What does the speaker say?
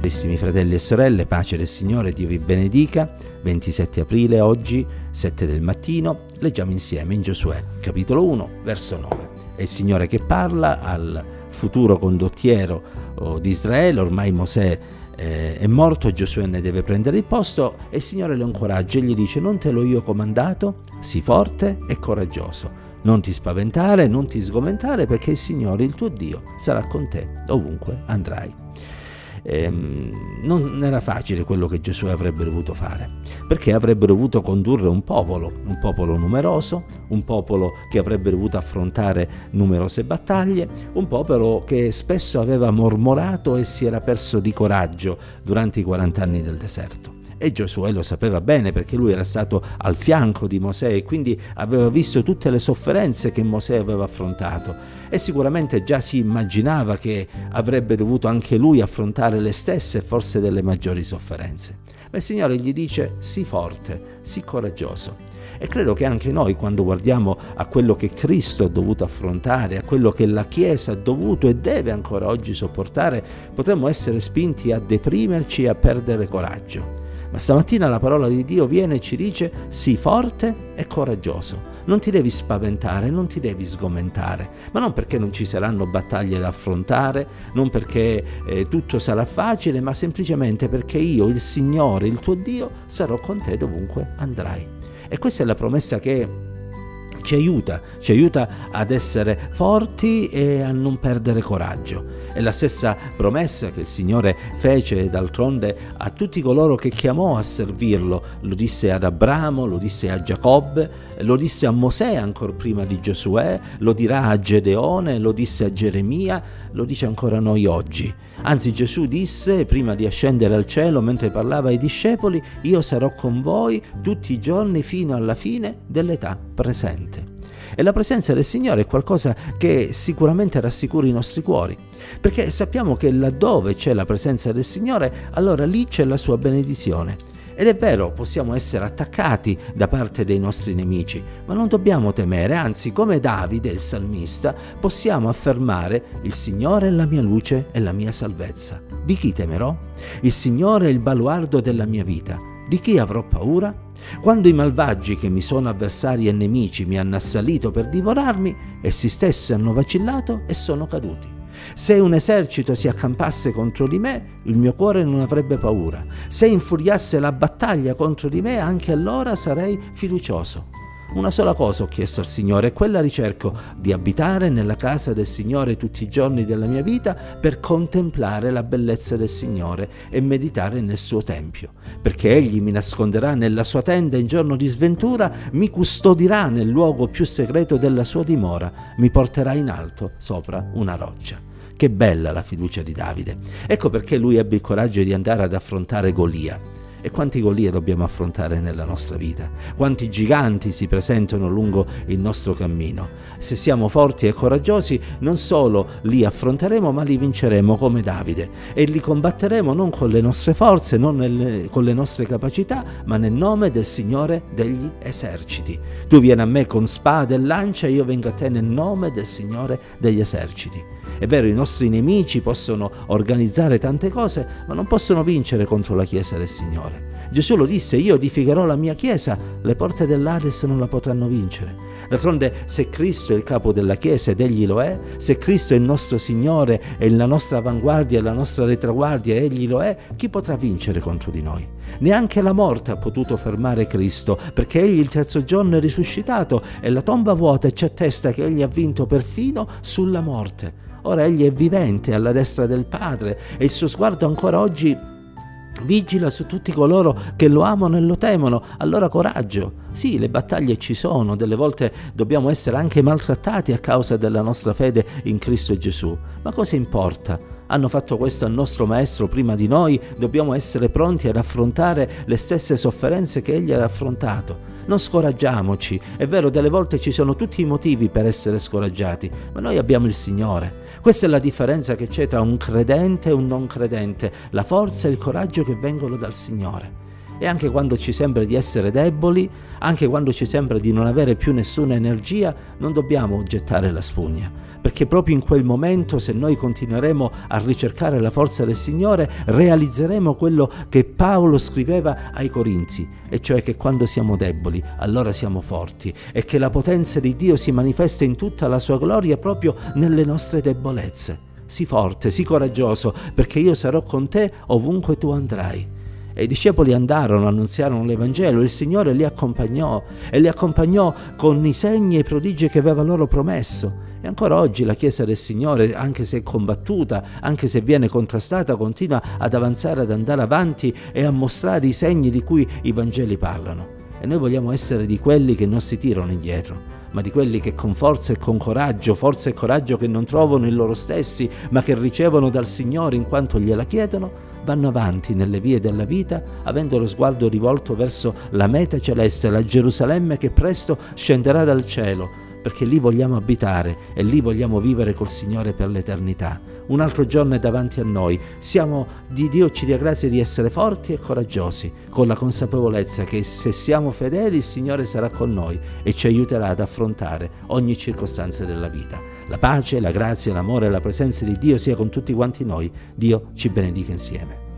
Carissimi fratelli e sorelle, pace del Signore, Dio vi benedica. 27 aprile, oggi, 7 del mattino, leggiamo insieme in Giosuè, capitolo 1, verso 9. È il Signore che parla al futuro condottiero di Israele, ormai Mosè eh, è morto, Giosuè ne deve prendere il posto e il Signore lo incoraggia e gli dice non te l'ho io comandato, sii forte e coraggioso. Non ti spaventare, non ti sgomentare perché il Signore, il tuo Dio, sarà con te ovunque andrai ehm, non era facile quello che Gesù avrebbe dovuto fare, perché avrebbe dovuto condurre un popolo, un popolo numeroso, un popolo che avrebbe dovuto affrontare numerose battaglie, un popolo che spesso aveva mormorato e si era perso di coraggio durante i 40 anni del deserto. E Giosuè lo sapeva bene perché lui era stato al fianco di Mosè e quindi aveva visto tutte le sofferenze che Mosè aveva affrontato e sicuramente già si immaginava che avrebbe dovuto anche lui affrontare le stesse forse delle maggiori sofferenze. Ma il Signore gli dice sii forte, sii coraggioso. E credo che anche noi, quando guardiamo a quello che Cristo ha dovuto affrontare, a quello che la Chiesa ha dovuto e deve ancora oggi sopportare, potremmo essere spinti a deprimerci e a perdere coraggio. Ma stamattina la parola di Dio viene e ci dice sii forte e coraggioso. Non ti devi spaventare, non ti devi sgomentare, ma non perché non ci saranno battaglie da affrontare, non perché eh, tutto sarà facile, ma semplicemente perché io, il Signore, il tuo Dio, sarò con te dovunque andrai. E questa è la promessa che ci aiuta, ci aiuta ad essere forti e a non perdere coraggio. È la stessa promessa che il Signore fece d'altronde a tutti coloro che chiamò a servirlo. Lo disse ad Abramo, lo disse a Giacobbe, lo disse a Mosè ancora prima di Giosuè, lo dirà a Gedeone, lo disse a Geremia, lo dice ancora a noi oggi. Anzi Gesù disse prima di ascendere al cielo mentre parlava ai discepoli, io sarò con voi tutti i giorni fino alla fine dell'età presente. E la presenza del Signore è qualcosa che sicuramente rassicura i nostri cuori, perché sappiamo che laddove c'è la presenza del Signore, allora lì c'è la sua benedizione. Ed è vero, possiamo essere attaccati da parte dei nostri nemici, ma non dobbiamo temere, anzi come Davide, il salmista, possiamo affermare il Signore è la mia luce e la mia salvezza. Di chi temerò? Il Signore è il baluardo della mia vita. Di chi avrò paura? Quando i malvagi che mi sono avversari e nemici mi hanno assalito per divorarmi, essi stessi hanno vacillato e sono caduti. Se un esercito si accampasse contro di me, il mio cuore non avrebbe paura. Se infuriasse la battaglia contro di me, anche allora sarei fiducioso. Una sola cosa ho chiesto al Signore e quella ricerco di abitare nella casa del Signore tutti i giorni della mia vita per contemplare la bellezza del Signore e meditare nel suo tempio, perché Egli mi nasconderà nella sua tenda in giorno di sventura, mi custodirà nel luogo più segreto della sua dimora, mi porterà in alto sopra una roccia. Che bella la fiducia di Davide. Ecco perché lui ebbe il coraggio di andare ad affrontare Golia. E quanti Golia dobbiamo affrontare nella nostra vita? Quanti giganti si presentano lungo il nostro cammino? Se siamo forti e coraggiosi, non solo li affronteremo, ma li vinceremo come Davide e li combatteremo non con le nostre forze, non nelle, con le nostre capacità, ma nel nome del Signore degli eserciti. Tu vieni a me con spada e lancia io vengo a te nel nome del Signore degli eserciti. È vero, i nostri nemici possono organizzare tante cose, ma non possono vincere contro la Chiesa del Signore. Gesù lo disse, io edificherò la mia Chiesa, le porte dell'Ades non la potranno vincere. D'altronde, se Cristo è il capo della Chiesa ed Egli lo è, se Cristo è il nostro Signore e la nostra avanguardia e la nostra retraguardia e Egli lo è, chi potrà vincere contro di noi? Neanche la morte ha potuto fermare Cristo, perché Egli il terzo giorno è risuscitato e la tomba vuota ci attesta che Egli ha vinto perfino sulla morte. Ora egli è vivente alla destra del Padre e il suo sguardo ancora oggi vigila su tutti coloro che lo amano e lo temono. Allora coraggio. Sì, le battaglie ci sono, delle volte dobbiamo essere anche maltrattati a causa della nostra fede in Cristo Gesù. Ma cosa importa? Hanno fatto questo al nostro Maestro prima di noi, dobbiamo essere pronti ad affrontare le stesse sofferenze che Egli ha affrontato. Non scoraggiamoci, è vero, delle volte ci sono tutti i motivi per essere scoraggiati, ma noi abbiamo il Signore. Questa è la differenza che c'è tra un credente e un non credente, la forza e il coraggio che vengono dal Signore. E anche quando ci sembra di essere deboli, anche quando ci sembra di non avere più nessuna energia, non dobbiamo gettare la spugna, perché proprio in quel momento, se noi continueremo a ricercare la forza del Signore, realizzeremo quello che Paolo scriveva ai Corinzi, e cioè che quando siamo deboli, allora siamo forti, e che la potenza di Dio si manifesta in tutta la sua gloria proprio nelle nostre debolezze. Sii forte, sii coraggioso, perché io sarò con te ovunque tu andrai. E i discepoli andarono, annunziarono l'Evangelo, il Signore li accompagnò e li accompagnò con i segni e i prodigi che aveva loro promesso. E ancora oggi la Chiesa del Signore, anche se è combattuta, anche se viene contrastata, continua ad avanzare, ad andare avanti e a mostrare i segni di cui i Vangeli parlano. E noi vogliamo essere di quelli che non si tirano indietro, ma di quelli che con forza e con coraggio, forza e coraggio che non trovano in loro stessi, ma che ricevono dal Signore in quanto gliela chiedono, vanno avanti nelle vie della vita, avendo lo sguardo rivolto verso la meta celeste, la Gerusalemme che presto scenderà dal cielo, perché lì vogliamo abitare e lì vogliamo vivere col Signore per l'eternità. Un altro giorno è davanti a noi. Siamo di Dio ci dia grazia di essere forti e coraggiosi, con la consapevolezza che se siamo fedeli il Signore sarà con noi e ci aiuterà ad affrontare ogni circostanza della vita. La pace, la grazia, l'amore e la presenza di Dio sia con tutti quanti noi. Dio ci benedica insieme.